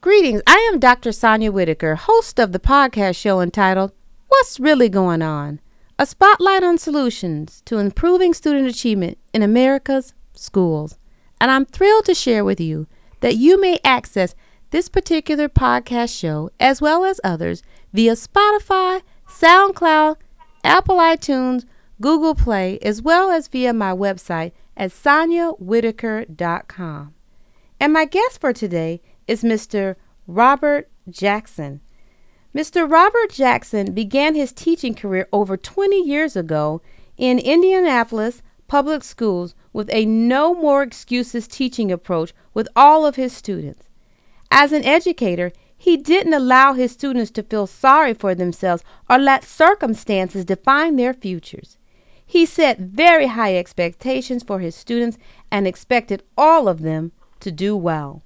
Greetings. I am Dr. Sonia Whitaker, host of the podcast show entitled What's Really Going On? A spotlight on solutions to improving student achievement in America's schools. And I'm thrilled to share with you that you may access this particular podcast show, as well as others, via Spotify, SoundCloud, Apple iTunes, Google Play, as well as via my website at soniawhitaker.com. And my guest for today is Mr. Robert Jackson. Mr. Robert Jackson began his teaching career over 20 years ago in Indianapolis public schools with a no more excuses teaching approach with all of his students. As an educator, he didn't allow his students to feel sorry for themselves or let circumstances define their futures. He set very high expectations for his students and expected all of them to do well.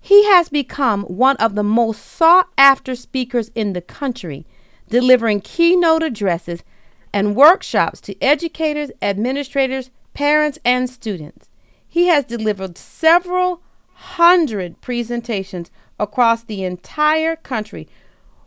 He has become one of the most sought after speakers in the country, delivering keynote addresses and workshops to educators, administrators, parents, and students. He has delivered several hundred presentations across the entire country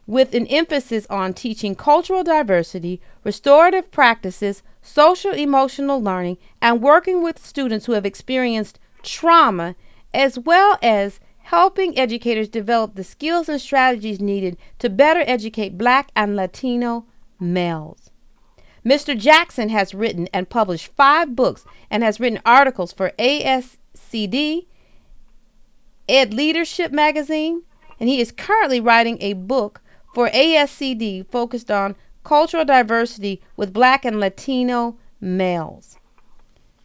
with an emphasis on teaching cultural diversity, restorative practices, social emotional learning, and working with students who have experienced trauma, as well as helping educators develop the skills and strategies needed to better educate Black and Latino males. Mr. Jackson has written and published five books and has written articles for ASCD, Ed Leadership Magazine, and he is currently writing a book for ASCD focused on cultural diversity with Black and Latino males.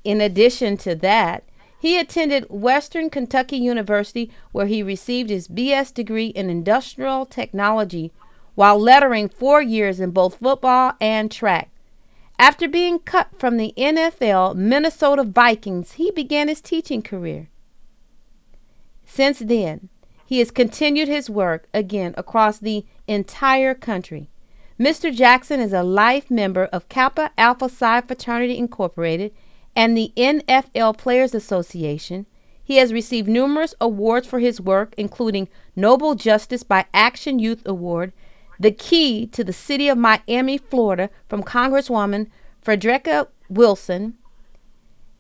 In addition to that, he attended Western Kentucky University, where he received his BS degree in industrial technology while lettering four years in both football and track. After being cut from the NFL Minnesota Vikings, he began his teaching career. Since then, he has continued his work again across the entire country. Mr. Jackson is a life member of Kappa Alpha Psi Fraternity Incorporated and the NFL Players Association. He has received numerous awards for his work, including Noble Justice by Action Youth Award, the key to the city of Miami, Florida, from Congresswoman Frederica Wilson.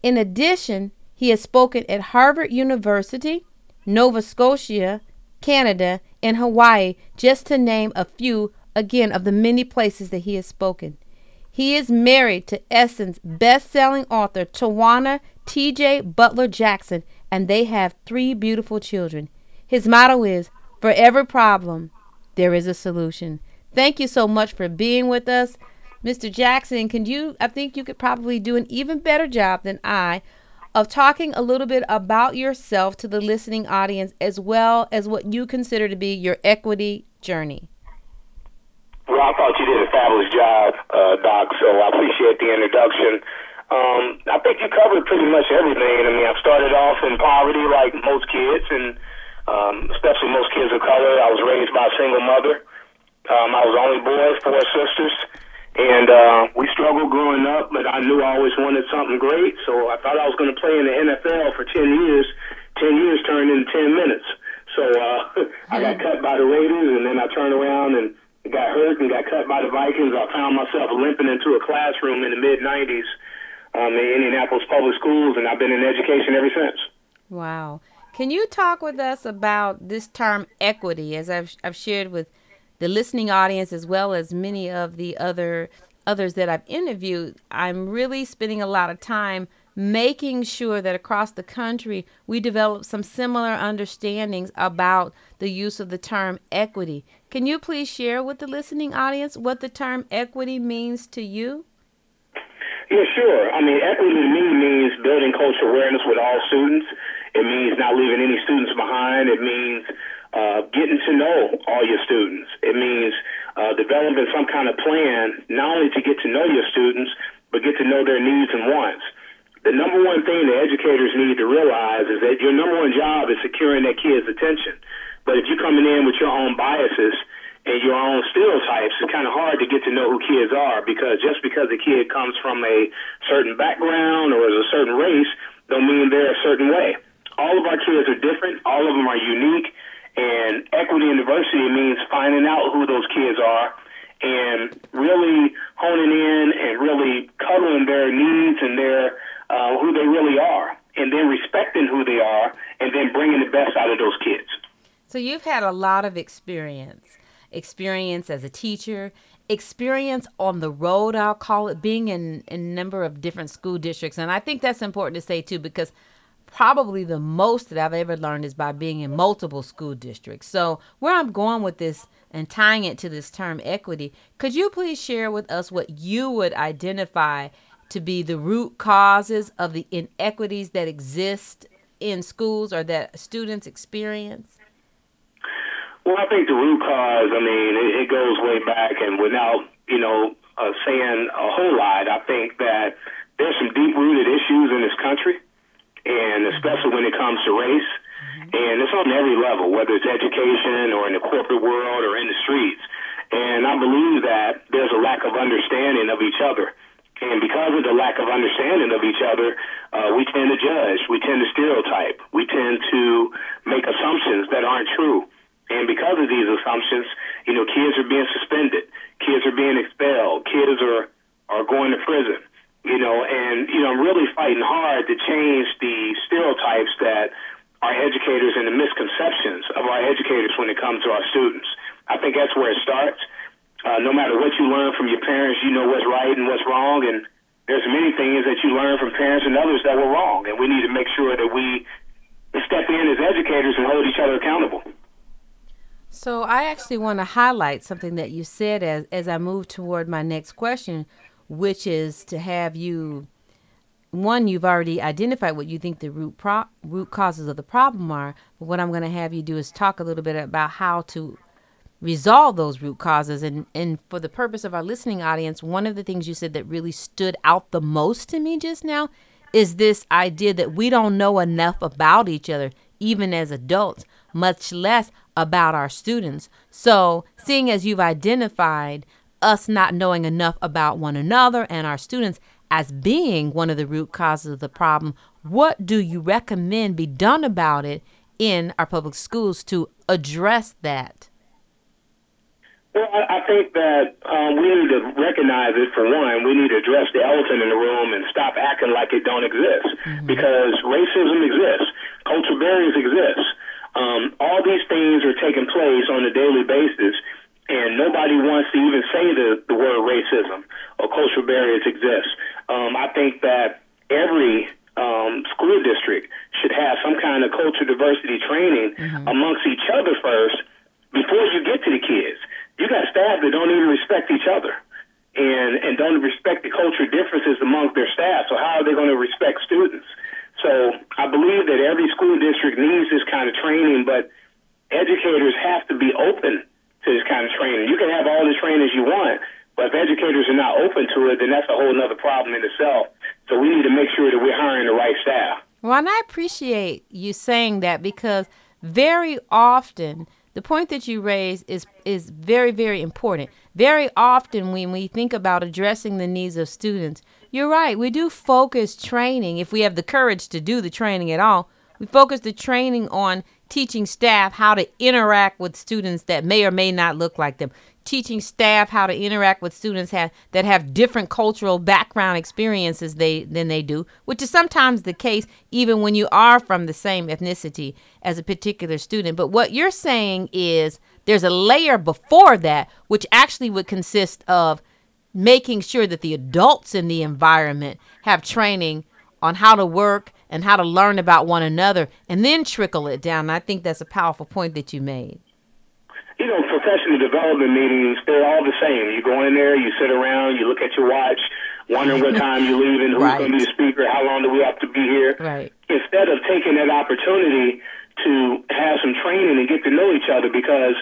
In addition, he has spoken at Harvard University, Nova Scotia, Canada, and Hawaii, just to name a few again of the many places that he has spoken. He is married to Essence best-selling author Tajuana T.J. Butler Jackson, and they have three beautiful children. His motto is, "For every problem, there is a solution." Thank you so much for being with us, Mr. Jackson. Can you? I think you could probably do an even better job than I of talking a little bit about yourself to the listening audience, as well as what you consider to be your equity journey. Well, I thought you did a fabulous job, uh, Doc, so I appreciate the introduction. Um, I think you covered pretty much everything. I mean, I started off in poverty like most kids, and um, especially most kids of color. I was raised by a single mother. Um, I was the only boy, four sisters, and uh, we struggled growing up, but I knew I always wanted something great, so I thought I was going to play in the NFL for 10 years. 10 years turned into 10 minutes. So uh, I got cut by the Raiders, and then I turned around and got hurt and got cut by the Vikings. I found myself limping into a classroom in the mid 90s um, in Indianapolis public schools, and I've been in education ever since. Wow. Can you talk with us about this term equity, as I've, I've shared with the listening audience as well as many of the other others that I've interviewed? I'm really spending a lot of time making sure that across the country we develop some similar understandings about the use of the term equity. Can you please share with the listening audience what the term equity means to you? Yeah, sure. I mean, equity to me means building cultural awareness with all students. It means not leaving any students behind. It means uh, getting to know all your students. It means uh, developing some kind of plan, not only to get to know your students, but get to know their needs and wants the number one thing that educators need to realize is that your number one job is securing that kid's attention. But if you're coming in with your own biases and your own stereotypes, it's kind of hard to get to know who kids are because just because a kid comes from a certain background or is a certain race don't mean they're a certain way. All of our kids are different. All of them are unique. And equity and diversity means finding out who those kids are and really honing in and really covering their needs and their uh, who they really are, and then respecting who they are, and then bringing the best out of those kids. So you've had a lot of experience, experience as a teacher, experience on the road. I'll call it being in, a number of different school districts, and I think that's important to say too because probably the most that I've ever learned is by being in multiple school districts. So, where I'm going with this and tying it to this term equity, could you please share with us what you would identify to be the root causes of the inequities that exist in schools or that students experience? Well, I think the root cause, I mean, it, it goes way back, and without, you know, uh, saying a whole lot, I think that there's some deep rooted issues in this country and especially when it comes to race. Mm-hmm. And it's on every level, whether it's education or in the corporate world or in the streets. And I believe that there's a lack of understanding of each other. And because of the lack of understanding of each other, uh, we tend to judge, we tend to stereotype, we tend to make assumptions that aren't true. And because of these assumptions, you know, kids are being suspended, kids are being expelled, kids are, are going to prison you know, and you know, I'm really fighting hard to change the stereotypes that our educators and the misconceptions of our educators when it comes to our students. I think that's where it starts. Uh, no matter what you learn from your parents, you know what's right and what's wrong, and there's many things that you learn from parents and others that were wrong, and we need to make sure that we step in as educators and hold each other accountable. So I actually want to highlight something that you said as as I move toward my next question, which is to have you one you've already identified what you think the root pro- root causes of the problem are but what i'm going to have you do is talk a little bit about how to resolve those root causes. And and for the purpose of our listening audience one of the things you said that really stood out the most to me just now is this idea that we don't know enough about each other even as adults much less about our students so seeing as you've identified us not knowing enough about one another and our students as being one of the root causes of the problem, what do you recommend be done about it in our public schools to address that? Well, I think that um, we need to recognize it for one. We need to address the elephant in the room and stop acting like it don't exist mm-hmm. because racism exists, cultural barriers exist. Um, all these things are taking place on a daily basis, and nobody wants to even say the, the word racism or cultural barriers exist. Um, I think that every um, school district should have some kind of cultural diversity training mm-hmm. amongst each other first before you get to the kids. You got staff that don't even respect each other and, and don't respect the cultural differences amongst their staff. So how are they going to respect students? So I believe that every school district needs this kind of training, but educators have to be open to this kind of training. You can have all the trainers you want, but if educators are not open to it, then that's a whole other problem in itself. So we need to make sure that we're hiring the right staff. Well, and I appreciate you saying that because very often the point that you raise is is very very important. Very often when we think about addressing the needs of students, you're right. We do focus training if we have the courage to do the training at all. We focus the training on teaching staff how to interact with students that may or may not look like them teaching staff how to interact with students have, that have different cultural background experiences they than they do which is sometimes the case even when you are from the same ethnicity as a particular student but what you're saying is there's a layer before that which actually would consist of making sure that the adults in the environment have training on how to work and how to learn about one another and then trickle it down. And I think that's a powerful point that you made. You know, professional development meetings, they're all the same. You go in there, you sit around, you look at your watch, wondering what time you're leaving, who's right. going to be the speaker, how long do we have to be here. Right. Instead of taking that opportunity to have some training and get to know each other because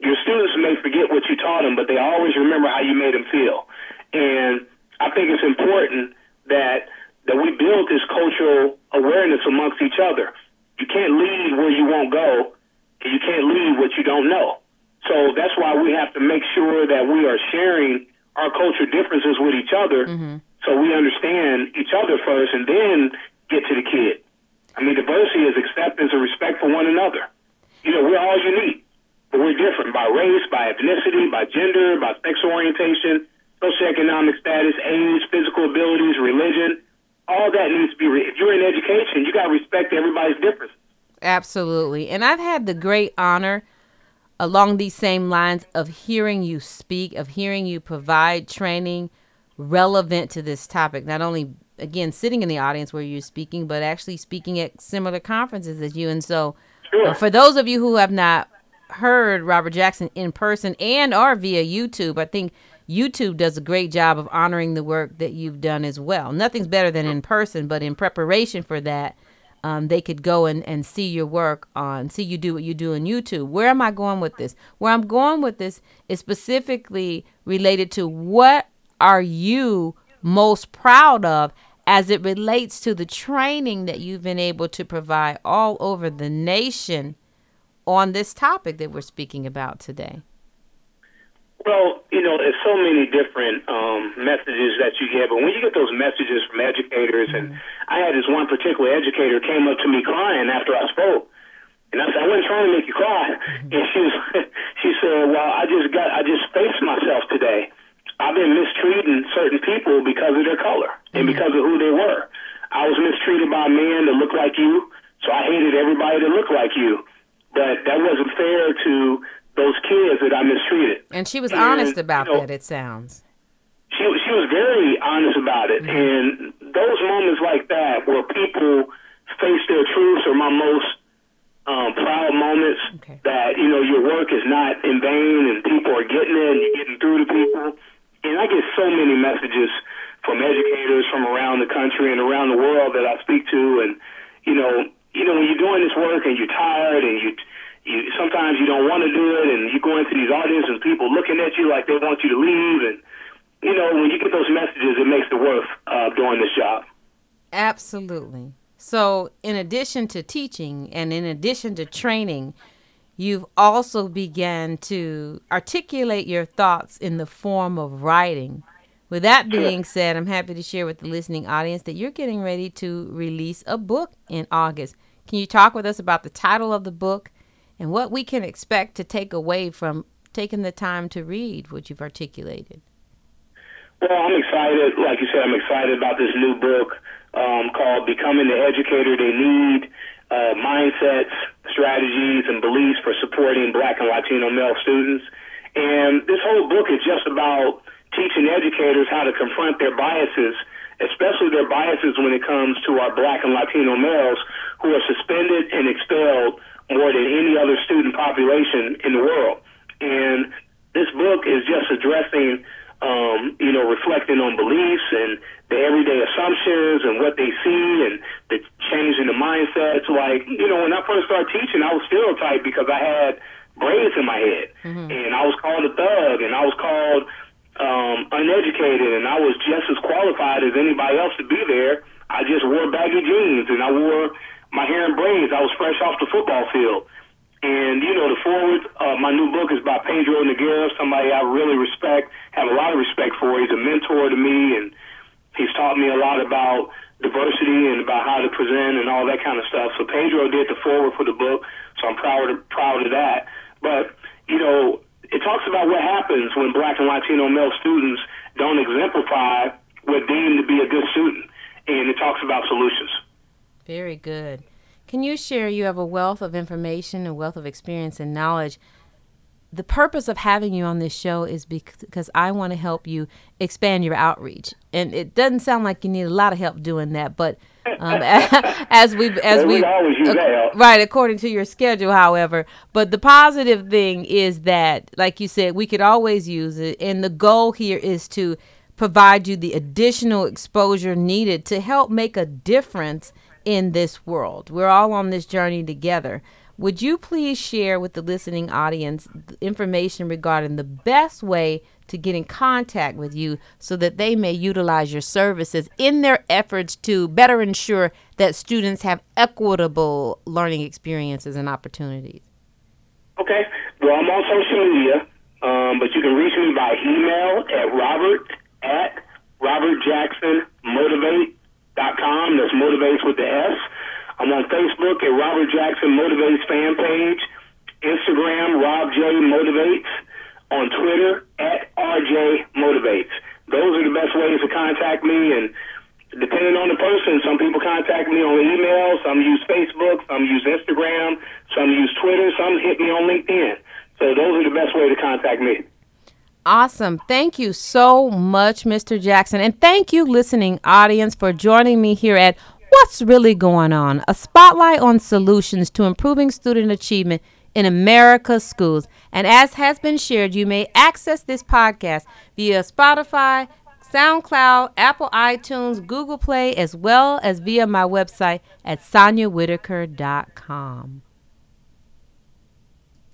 your students may forget what you taught them, but they always remember how you made them feel. And I think it's important that that we build this cultural awareness amongst each other. You can't lead where you won't go, and you can't lead what you don't know. So that's why we have to make sure that we are sharing our cultural differences with each other mm-hmm. so we understand each other first and then get to the kid. I mean, diversity is acceptance and respect for one another. you know, we're all unique, we're different by race, by ethnicity, by gender, by sexual orientation, socioeconomic status, age, physical abilities, religion. All that needs to be. Re- if you're in education, you got to respect everybody's differences. Absolutely, and I've had the great honor along these same lines of hearing you speak, of hearing you provide training relevant to this topic. Not only again sitting in the audience where you're speaking, but actually speaking at similar conferences as you. And so, Sure. for those of you who have not heard Robert Jackson in person and or via YouTube, I think YouTube does a great job of honoring the work that you've done as well. Nothing's better than in person, but in preparation for that, um, they could go and, and see your work on, see you do what you do on YouTube. Where am I going with this? Where I'm going with this is specifically related to what are you most proud of as it relates to the training that you've been able to provide all over the nation on this topic that we're speaking about today? Well, you know, there's so many different um, messages that you get, but when you get those messages from educators, and I had this one particular educator came up to me crying after I spoke, and I said, I wasn't trying to make you cry, and she was, she said, well, I just got, I just faced myself today. I've been mistreating certain people because of their color and because of who they were. I was mistreated by a man that looked like you, so I hated everybody that looked like you. But that wasn't fair to those kids that I mistreated. And she was And, honest about you know, that, it sounds. She she was very honest about it, and those moments like that where people face their truths are my most um, proud moments. Okay. That you know your work is not in vain, and people are getting it, and you're getting through to people. And I get so many messages from educators from around the country and around the world that I speak to, and you know, you know, when you're doing this work and you're tired and you you sometimes you don't want to do it, and you go into these audiences and people looking at you like they want you to leave, and you know, when you get those messages, it makes it worth uh, doing this job. Absolutely. So, in addition to teaching and in addition to training, you've also began to articulate your thoughts in the form of writing. With that being said, I'm happy to share with the listening audience that you're getting ready to release a book in August. Can you talk with us about the title of the book and what we can expect to take away from taking the time to read what you've articulated? Well, I'm excited. Like you said, I'm excited about this new book um, called Becoming the Educator They Need uh, Mindsets, Strategies, and Beliefs for Supporting Black and Latino Male Students. And this whole book is just about teaching educators how to confront their biases, especially their biases when it comes to our black and Latino males who are suspended and expelled more than any other student population in the world. And this book is just addressing, um, you know, reflecting on beliefs and the everyday assumptions and what they see and the changing the mindsets. Like, you know, when I first started teaching, I was stereotyped because I had braids in my head, and I was called a thug, and I was called um, uneducated, and I was just as qualified as anybody else to be there. I just wore baggy jeans, and I wore my hair in braids. I was fresh off the football field. And you know, the foreword, uh, my new book is by Pedro Noguera, somebody I really respect, have a lot of respect for. He's a mentor to me, and he's taught me a lot about diversity and about how to present and all that kind of stuff. So Pedro did the foreword for the book, so I'm proud of, proud of that. But you know, it talks about what happens when Black and Latino male students don't exemplify what deemed to be a good student, and it talks about solutions. Very good. Can you share? You have a wealth of information, a wealth of experience and knowledge. The purpose of having you on this show is because I want to help you expand your outreach, and it doesn't sound like you need a lot of help doing that. But um, as we as we we always use that help. right according to your schedule, however, but the positive thing is that, like you said, we could always use it, and the goal here is to provide you the additional exposure needed to help make a difference in this world. We're all on this journey together. Would you please share with the listening audience information regarding the best way to get in contact with you so that they may utilize your services in their efforts to better ensure that students have equitable learning experiences and opportunities? Okay. Well, I'm on social media, um, but you can reach me by email at robert at robertjacksonmotivates.com. That's motivates with the S. I'm on Facebook at Robert Jackson Motivates fan page. Instagram, Rob J Motivates. On Twitter, at RJ Motivates. Those are the best ways to contact me. And depending on the person, some people contact me on email, some use Facebook, some use Instagram, some use Twitter, some hit me on LinkedIn. So those are the best way to contact me. Awesome. Thank you so much, Mr. Jackson. And thank you, listening audience, for joining me here at What's Really Going On? A spotlight on solutions to improving student achievement in America's schools. And as has been shared, you may access this podcast via Spotify, SoundCloud, Apple iTunes, Google Play, as well as via my website at soniawhitaker.com.